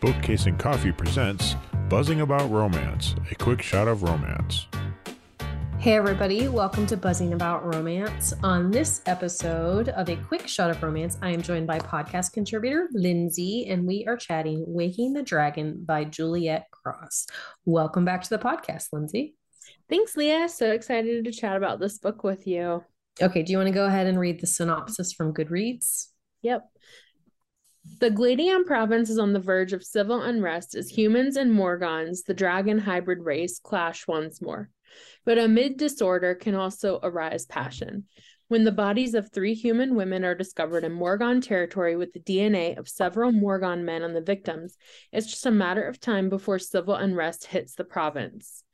Bookcase and Coffee presents Buzzing About Romance, a quick shot of romance. Hey, everybody, welcome to Buzzing About Romance. On this episode of A Quick Shot of Romance, I am joined by podcast contributor Lindsay, and we are chatting Waking the Dragon by Juliette Cross. Welcome back to the podcast, Lindsay. Thanks, Leah. So excited to chat about this book with you. Okay, do you want to go ahead and read the synopsis from Goodreads? Yep. The Gladian province is on the verge of civil unrest as humans and Morgons, the dragon hybrid race, clash once more. But amid disorder can also arise passion. When the bodies of three human women are discovered in Morgon territory with the DNA of several Morgon men on the victims, it's just a matter of time before civil unrest hits the province.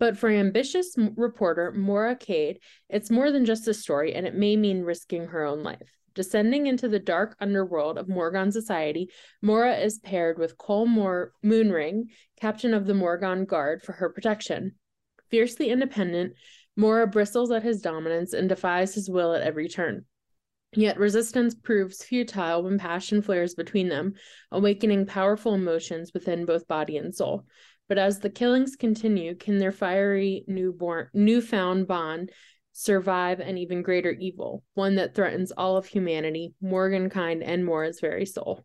But for ambitious reporter Mora Cade, it's more than just a story, and it may mean risking her own life. Descending into the dark underworld of Morgon society, Mora is paired with Cole Moore Moonring, captain of the Morgon Guard, for her protection. Fiercely independent, Mora bristles at his dominance and defies his will at every turn. Yet resistance proves futile when passion flares between them, awakening powerful emotions within both body and soul. But as the killings continue, can their fiery newborn newfound bond survive an even greater evil, one that threatens all of humanity, Morgonkind, and Mora's very soul.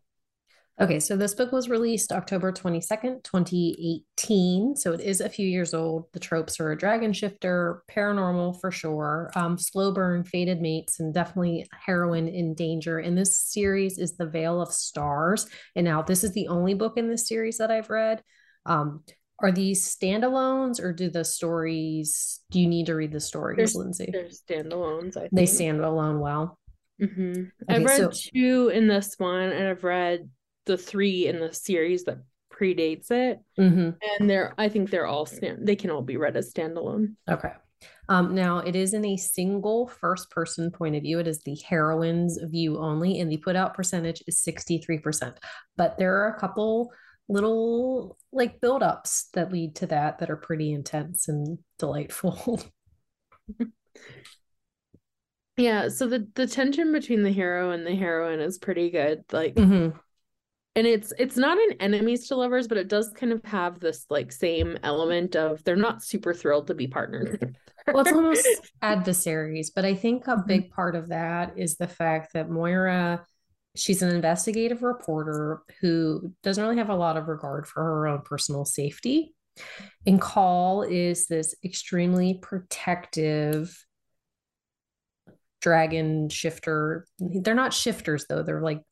Okay, so this book was released October 22nd, 2018. So it is a few years old. The tropes are a dragon shifter, paranormal for sure, um, slow burn, fated mates, and definitely heroine in danger. And this series is The Vale of Stars. And now this is the only book in this series that I've read. Um, are these standalones or do the stories do you need to read the stories they're, lindsay they're standalones I think. they stand alone well mm-hmm. okay, i've read so, two in this one and i've read the three in the series that predates it mm-hmm. and they're i think they're all stand they can all be read as standalone okay um, now it is in a single first person point of view. It is the heroine's view only, and the put out percentage is 63%. But there are a couple little like buildups that lead to that that are pretty intense and delightful. yeah, so the the tension between the hero and the heroine is pretty good. Like mm-hmm. and it's it's not an enemies to lovers, but it does kind of have this like same element of they're not super thrilled to be partnered. well, it's almost adversaries, but I think a mm-hmm. big part of that is the fact that Moira She's an investigative reporter who doesn't really have a lot of regard for her own personal safety. And Call is this extremely protective dragon shifter. They're not shifters though, they're like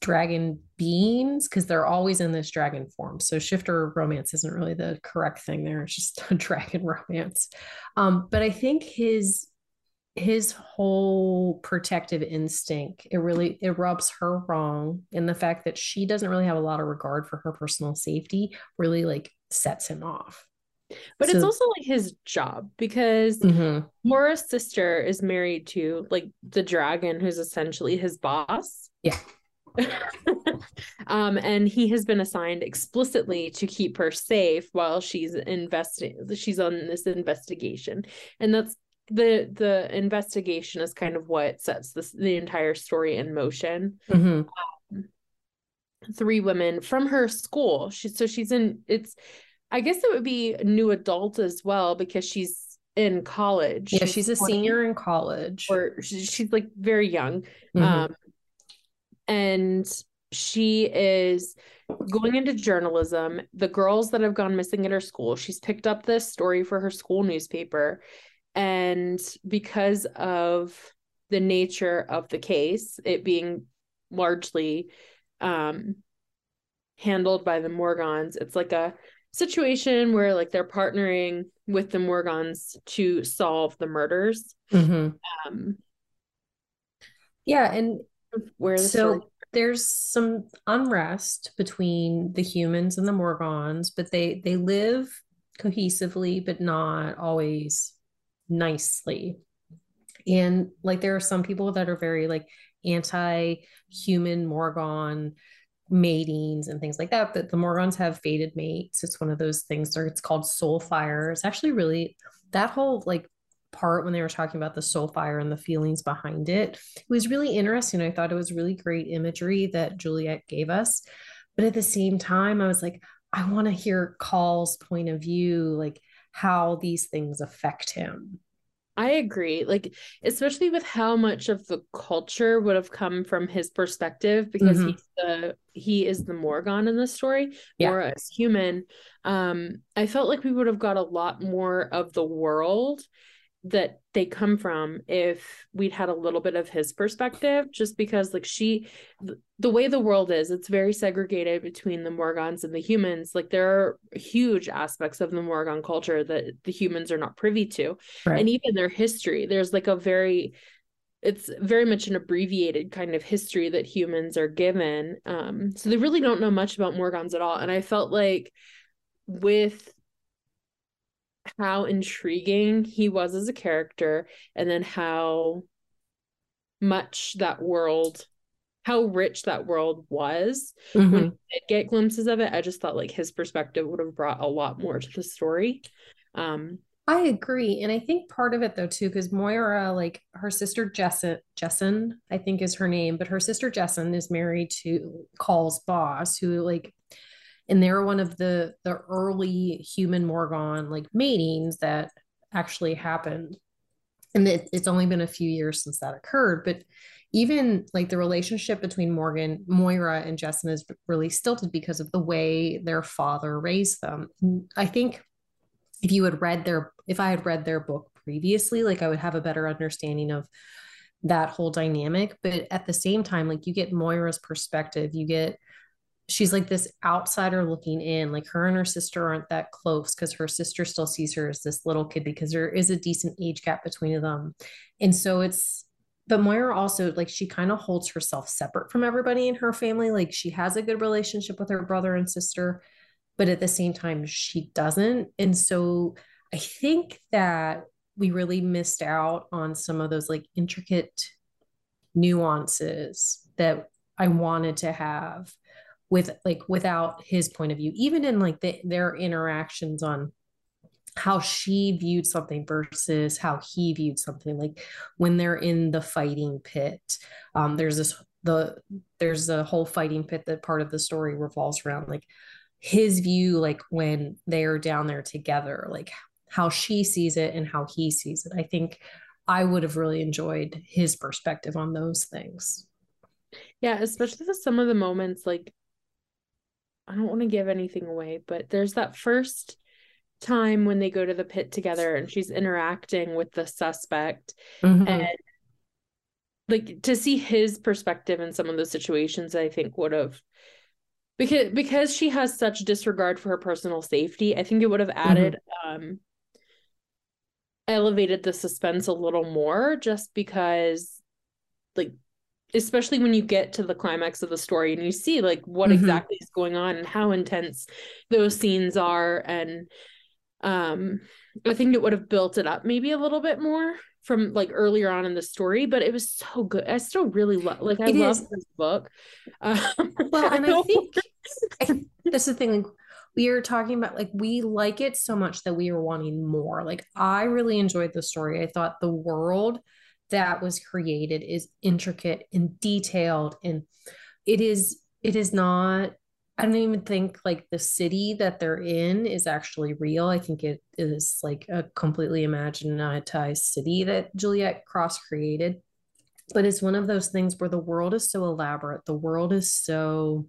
dragon beings because they're always in this dragon form. So shifter romance isn't really the correct thing there. It's just a dragon romance. Um, but I think his his whole protective instinct it really it rubs her wrong and the fact that she doesn't really have a lot of regard for her personal safety really like sets him off but so, it's also like his job because mm-hmm. Mora's sister is married to like the dragon who's essentially his boss. Yeah. um, and he has been assigned explicitly to keep her safe while she's investing she's on this investigation. And that's the the investigation is kind of what sets this the entire story in motion. Mm-hmm. Um, three women from her school. She so she's in it's I guess it would be new adult as well because she's in college. Yeah, she's, she's a 20, senior in college. Or she's, she's like very young. Mm-hmm. Um and she is going into journalism. The girls that have gone missing at her school, she's picked up this story for her school newspaper and because of the nature of the case, it being largely um, handled by the Morgons, it's like a situation where like they're partnering with the Morgons to solve the murders. Mm-hmm. Um, yeah, and where the so story- there's some unrest between the humans and the Morgons, but they they live cohesively, but not always nicely. And like there are some people that are very like anti-human Morgon matings and things like that. But the Morgons have fated mates. It's one of those things or it's called soul fire. It's actually really that whole like part when they were talking about the soul fire and the feelings behind it. It was really interesting. I thought it was really great imagery that Juliette gave us. but at the same time, I was like, I want to hear Call's point of view, like how these things affect him. I agree. Like, especially with how much of the culture would have come from his perspective, because mm-hmm. he's the he is the Morgon in the story, yeah. or as human. Um, I felt like we would have got a lot more of the world that they come from if we'd had a little bit of his perspective just because like she the way the world is it's very segregated between the morgons and the humans. Like there are huge aspects of the morgon culture that the humans are not privy to. Right. and even their history there's like a very it's very much an abbreviated kind of history that humans are given. Um so they really don't know much about morgons at all. And i felt like with how intriguing he was as a character and then how much that world how rich that world was mm-hmm. when did get glimpses of it i just thought like his perspective would have brought a lot more to the story um i agree and i think part of it though too because moira like her sister jesson jesson i think is her name but her sister jesson is married to call's boss who like and they're one of the the early human morgon like matings that actually happened. And it, it's only been a few years since that occurred but even like the relationship between morgan moira and jesson is really stilted because of the way their father raised them. I think if you had read their if i had read their book previously like i would have a better understanding of that whole dynamic. But at the same time like you get moira's perspective you get she's like this outsider looking in like her and her sister aren't that close because her sister still sees her as this little kid because there is a decent age gap between them. And so it's but moira also like she kind of holds herself separate from everybody in her family. Like she has a good relationship with her brother and sister but at the same time she doesn't. And so i think that we really missed out on some of those like intricate nuances that i wanted to have with like without his point of view even in like the, their interactions on how she viewed something versus how he viewed something. Like when they're in the fighting pit um there's this the there's a whole fighting pit that part of the story revolves around like his view like when they're down there together like how she sees it and how he sees it. I think i would have really enjoyed his perspective on those things. Yeah especially with some of the moments like I don't want to give anything away, but there's that first time when they go to the pit together and she's interacting with the suspect mm-hmm. and like to see his perspective in some of the situations I think would have because because she has such disregard for her personal safety, I think it would have mm-hmm. added mm-hmm. um elevated the suspense a little more just because like especially when you get to the climax of the story and you see like what mm-hmm. exactly is going on and how intense those scenes are. And um i think it would have built it up maybe a little bit more from like earlier on in the story but it was so good. I still really love like i it love is. this book. Um, well and i, I think I, that's the thing like we are talking about like we like it so much that we are wanting more. Like i really enjoyed the story. I thought the world that was created is intricate and detailed and it is it is not I don't even think like the city that they're in is actually real. I think it is like a completely imaginatized city that Juliette Cross created. But it's one of those things where the world is so elaborate, the world is so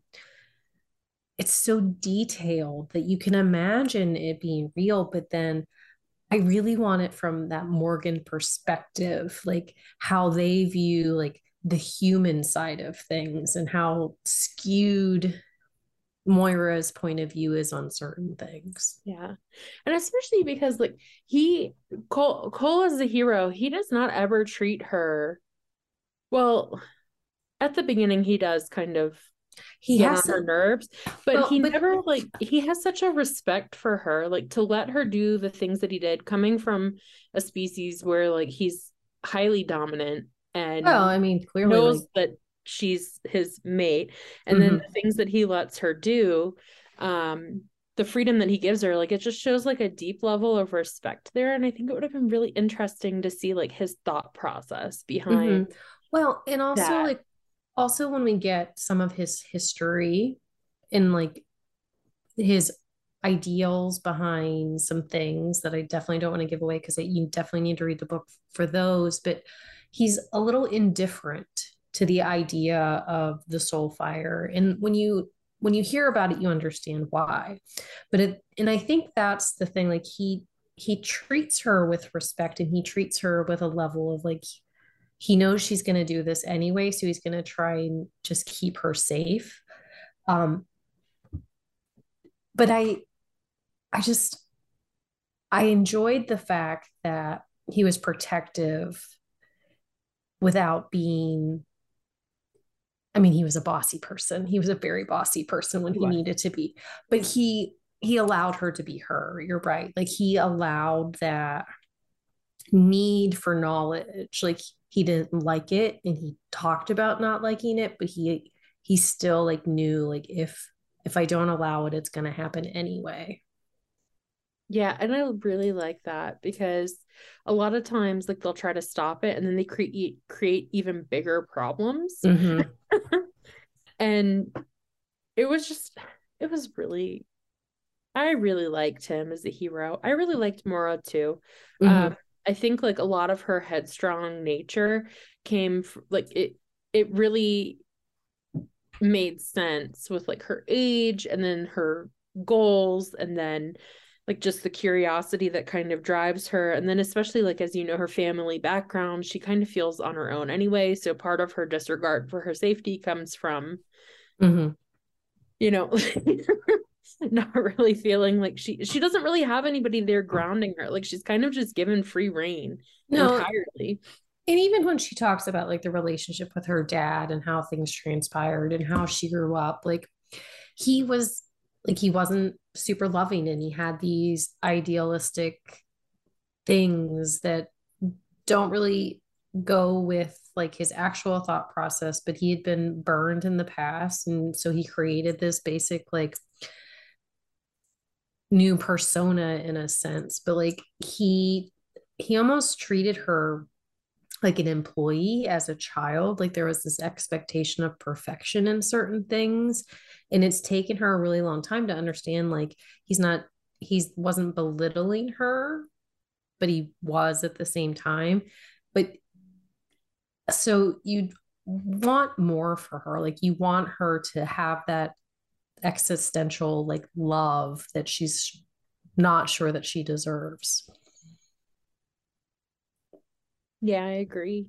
it's so detailed that you can imagine it being real, but then I really want it from that Morgon perspective, like how they view like the human side of things and how skewed Moira's point of view is on certain things. Yeah. And especially because like he Cole Cole is the hero, he does not ever treat her well at the beginning he does kind of he has her nerves but well, he but, never like he has such a respect for her like to let her do the things that he did coming from a species where like he's highly dominant and well i mean clearly knows that she's his mate and mm-hmm. then the things that he lets her do um the freedom that he gives her like it just shows like a deep level of respect there and i think it would have been really interesting to see like his thought process behind mm-hmm. well and also that. like also when we get some of his history in like his ideals behind some things that I definitely don't want to give away because you definitely need to read the book for those. But he's a little indifferent to the idea of the soul fire. And when you when you hear about it, you understand why. But it and I think that's the thing, like he he treats her with respect and he treats her with a level of like he knows she's going to do this anyway so he's going to try and just keep her safe um but i i just i enjoyed the fact that he was protective without being I mean, he was a bossy person. He was a very bossy person when he right. needed to be, but he he allowed her to be her. You're right. Like he allowed that need for knowledge. Like he didn't like it and he talked about not liking it, but he he still like knew like if if I don't allow it, it's gonna happen anyway. Yeah, and I really like that because a lot of times like they'll try to stop it and then they create create even bigger problems. Mm-hmm. and it was just it was really I really liked him as a hero. I really liked Mora too. Mm-hmm. Um, I think like a lot of her headstrong nature came f- like it. It really made sense with like her age and then her goals and then like just the curiosity that kind of drives her and then especially like as you know her family background she kind of feels on her own anyway so part of her disregard for her safety comes from mm-hmm. you know not really feeling like she she doesn't really have anybody there grounding her. Like she's kind of just given free reign no, entirely. And even when she talks about like the relationship with her dad and how things transpired and how she grew up, like he was like he wasn't super loving and he had these idealistic things that don't really go with like his actual thought process but he had been burned in the past and so he created this basic like new persona in a sense but like he he almost treated her like an employee as a child. Like there was this expectation of perfection in certain things and it's taken her a really long time to understand like he's not he wasn't belittling her but he was at the same time. But so you want more for her. Like you want her to have that existential like love that she's not sure that she deserves. Yeah, I agree.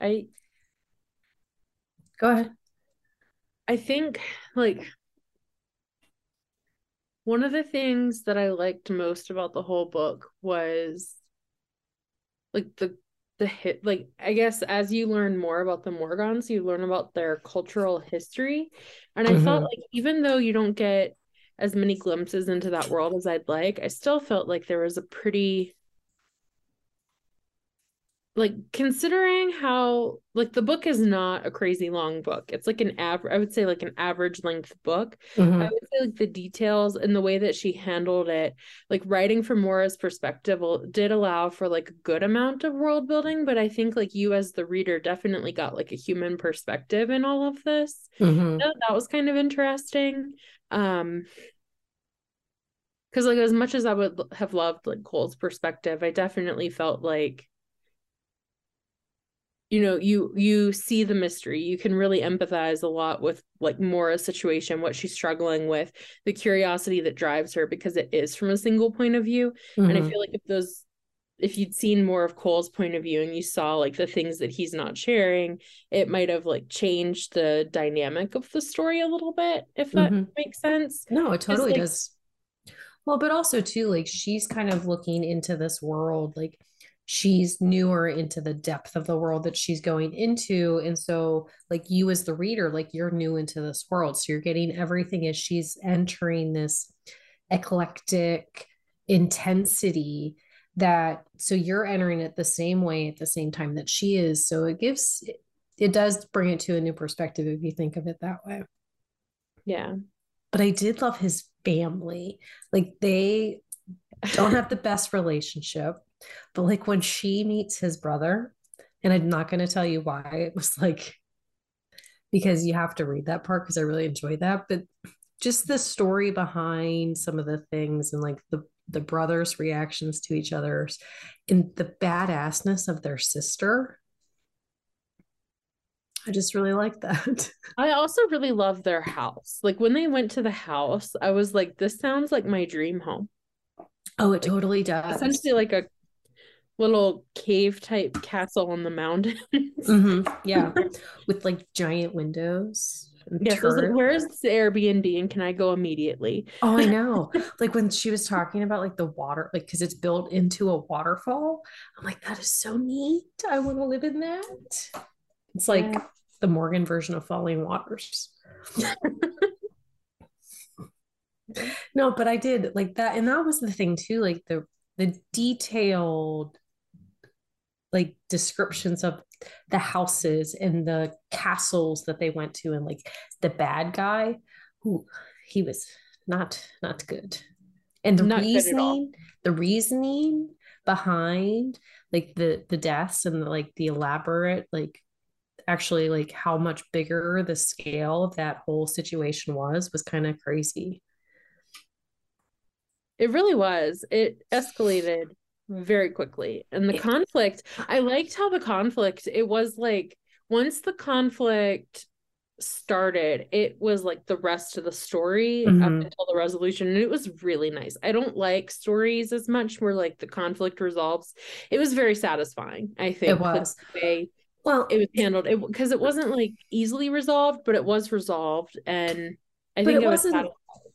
I go ahead. I think like one of the things that I liked most about the whole book was like the the hit like i guess as you learn more about the morgons you learn about their cultural history and i mm-hmm. felt like even though you don't get as many glimpses into that world as i'd like i still felt like there was a pretty like considering how like the book is not a crazy long book it's like an average i would say like an average length book mm-hmm. i would say like the details and the way that she handled it like writing from Mora's perspective did allow for like a good amount of world building but i think like you as the reader definitely got like a human perspective in all of this mm-hmm. that, that was kind of interesting um because like as much as i would have loved like cole's perspective i definitely felt like you know you you see the mystery you can really empathize a lot with like Mora's situation what she's struggling with the curiosity that drives her because it is from a single point of view mm-hmm. and i mm-hmm. feel like if those if you'd seen more of Cole's point of view and you saw like the things that he's not sharing, it might have like changed the dynamic of the story a little bit, if that mm-hmm. makes sense. No, it totally like, does. Well, but also too, like she's kind of looking into this world, like she's newer into the depth of the world that she's going into. And so like you as the reader like you're new into this world. So you're getting everything as she's entering this eclectic intensity that so you're entering it the same way at the same time that she is. So it gives it does bring it to a new perspective if you think of it that way. Yeah. But i did love his family. Like they don't have the best relationship but like when she meets his brother, and I'm not going to tell you why, it was like because you have to read that part because I really enjoy that. But just the story behind some of the things and like the the brothers' reactions to each other's and the badassness of their sister. I just really like that. I also really love their house. Like when they went to the house, I was like, this sounds like my dream home. Oh, it totally does. Essentially like a little cave type castle on the mountains. mm-hmm. Yeah. With like giant windows. Yes, like, where's the Airbnb and can I go immediately? Oh, I know. like when she was talking about like the water, like because it's built into a waterfall. I'm like, that is so neat. I want to live in that. It's like yeah. the Morgon version of Falling Waters. no, but I did like that, and that was the thing too. Like the the detailed like descriptions of the houses and the castles that they went to and like the bad guy who he was not not good. And the not reasoning the reasoning behind like the the deaths and the, like the elaborate like actually like how much bigger the scale of that whole situation was was kind of crazy. It really was. It escalated very quickly. And the conflict, I liked how the conflict, it was like once the conflict started, it was like the rest of the story mm-hmm. up until the resolution. And it was really nice. I don't like stories as much where like the conflict resolves. It was very satisfying, I think. It was. Way well, it was handled. It because it wasn't like easily resolved, but it was resolved. And I think it, it wasn't was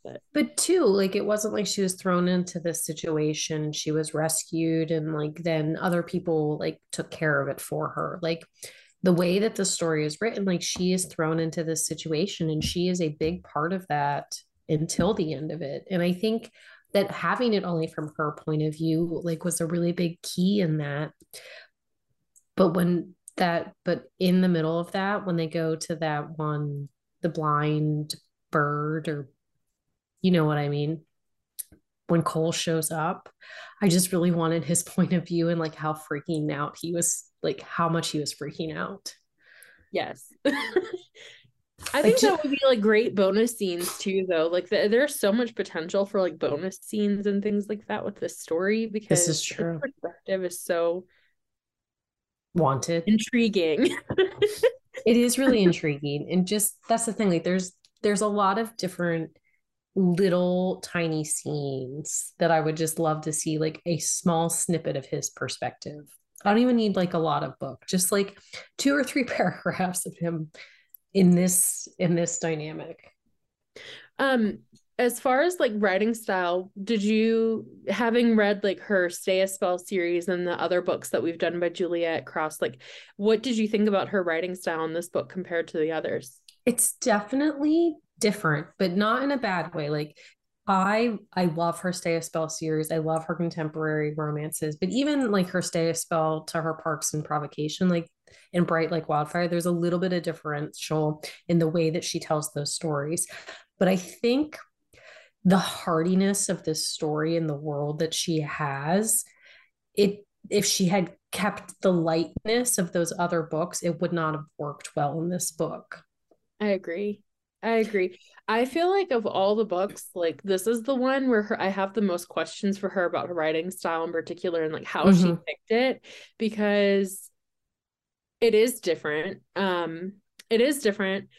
it. But too, like it wasn't like she was thrown into this situation. She was rescued and like then other people like took care of it for her. Like the way that the story is written, like she is thrown into this situation and she is a big part of that until the end of it. And I think that having it only from her point of view like was a really big key in that. But when that but in the middle of that when they go to that one the blind bird or you know what I mean? When Cole shows up, I just really wanted his point of view and like how freaking out he was, like how much he was freaking out. Yes. I think that would be like great bonus scenes too, though. Like the, there's so much potential for like bonus scenes and things like that with this story because this is true. perspective is so wanted, intriguing. it is really intriguing, and just that's the thing. Like there's there's a lot of different little tiny scenes that I would just love to see, like a small snippet of his perspective. I don't even need like a lot of book, just like two or three paragraphs of him in this in this dynamic. Um, as far as like writing style, did you having read like her Stay a Spell series and the other books that we've done by Juliette Cross, like what did you think about her writing style in this book compared to the others? It's definitely different, but not in a bad way. Like I I love her Stay a Spell series. I love her contemporary romances, but even like her Stay a Spell to her Parks and Provocation, like in Bright Like Wildfire, there's a little bit of differential in the way that she tells those stories. But I think the hardiness of this story and the world that she has, it if she had kept the lightness of those other books, it would not have worked well in this book. I agree. I agree. I feel like of all the books, like this is the one where her, I have the most questions for her about her writing style in particular and like how mm-hmm. she picked it because it is different. Um, it is different,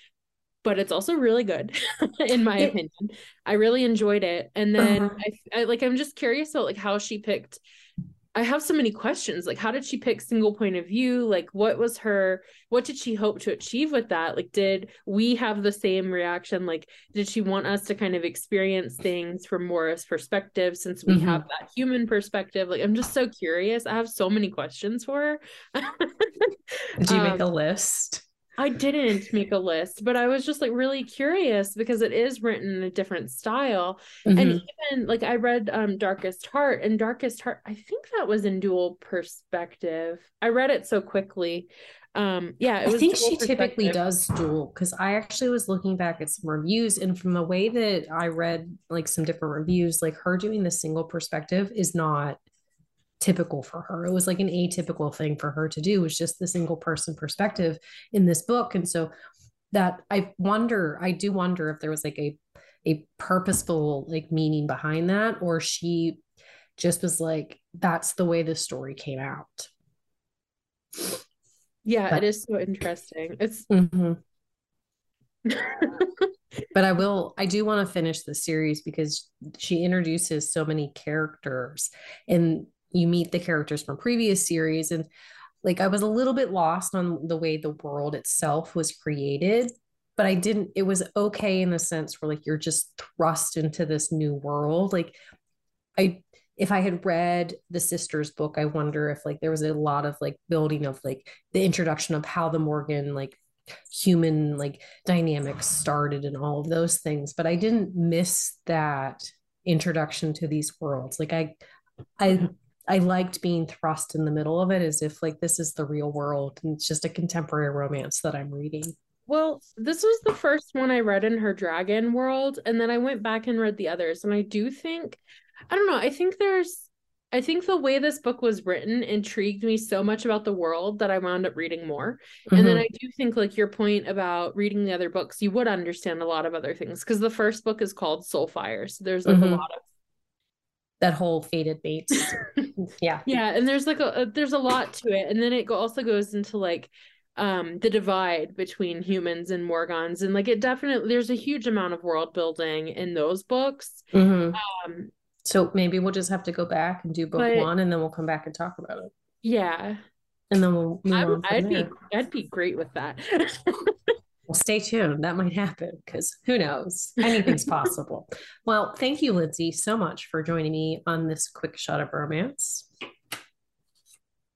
but it's also really good in my opinion. I really enjoyed it, and then uh-huh. I, I like I'm just curious about like how she picked I have so many questions. Like, how did she pick single point of view? Like, what was her, what did she hope to achieve with that? Like, did we have the same reaction? Like, did she want us to kind of experience things from Morris' perspective since we mm-hmm. have that human perspective? Like, I'm just so curious. I have so many questions for her. did you um, make a list? I didn't make a list, but I was just like really curious because it is written in a different style. Mm-hmm. And even like I read um Darkest Heart and Darkest Heart, I think that was in dual perspective. I read it so quickly. Um yeah, I think she typically does dual because I actually was looking back at some reviews and from the way that I read like some different reviews, like her doing the single perspective is not typical for her. It was like an atypical thing for her to do, It was just the single person perspective in this book. And so that I wonder, I do wonder if there was like a a purposeful like meaning behind that, or she just was like, that's the way the story came out. Yeah, but, it is so interesting. It's mm-hmm. but I will I do want to finish the series because she introduces so many characters and you meet the characters from previous series and like I was a little bit lost on the way the world itself was created but I didn't it was okay in the sense where like you're just thrust into this new world. Like I if I had read the sisters book I wonder if like there was a lot of like building of like the introduction of how the Morgon like human like dynamics started and all of those things but I didn't miss that introduction to these worlds. Like I I I liked being thrust in the middle of it as if like this is the real world and it's just a contemporary romance that I'm reading. Well, this was the first one I read in her dragon world and then I went back and read the others and I do think I don't know, I think there's I think the way this book was written intrigued me so much about the world that I wound up reading more. Mm-hmm. And then mm-hmm. I do think like your point about reading the other books, you would understand a lot of other things because the first book is called Soulfire. So there's like mm-hmm. a lot of that whole fated mates yeah. Yeah and there's like a, there's a lot to it and then it also goes into like um the divide between humans and Morgons. and like it definitely there's a huge amount of world building in those books. Mm-hmm. um so maybe we'll just have to go back and do book but, one and then we'll come back and talk about it. Yeah. And then we'll move I, would be i'd be great with that Well, stay tuned. That might happen because who knows? Anything's possible. Well, thank you, Lindsay, so much for joining me on this quick shot of romance.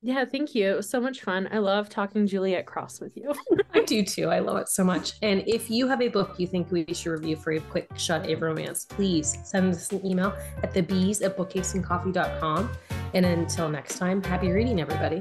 Yeah, thank you. It was so much fun. I love talking Juliette Cross with you. I do too. I love it so much. And if you have a book you think we should review for a quick shot of romance, please send us an email at the bees at bookcaseandcoffee.com. And until next time, happy reading, everybody.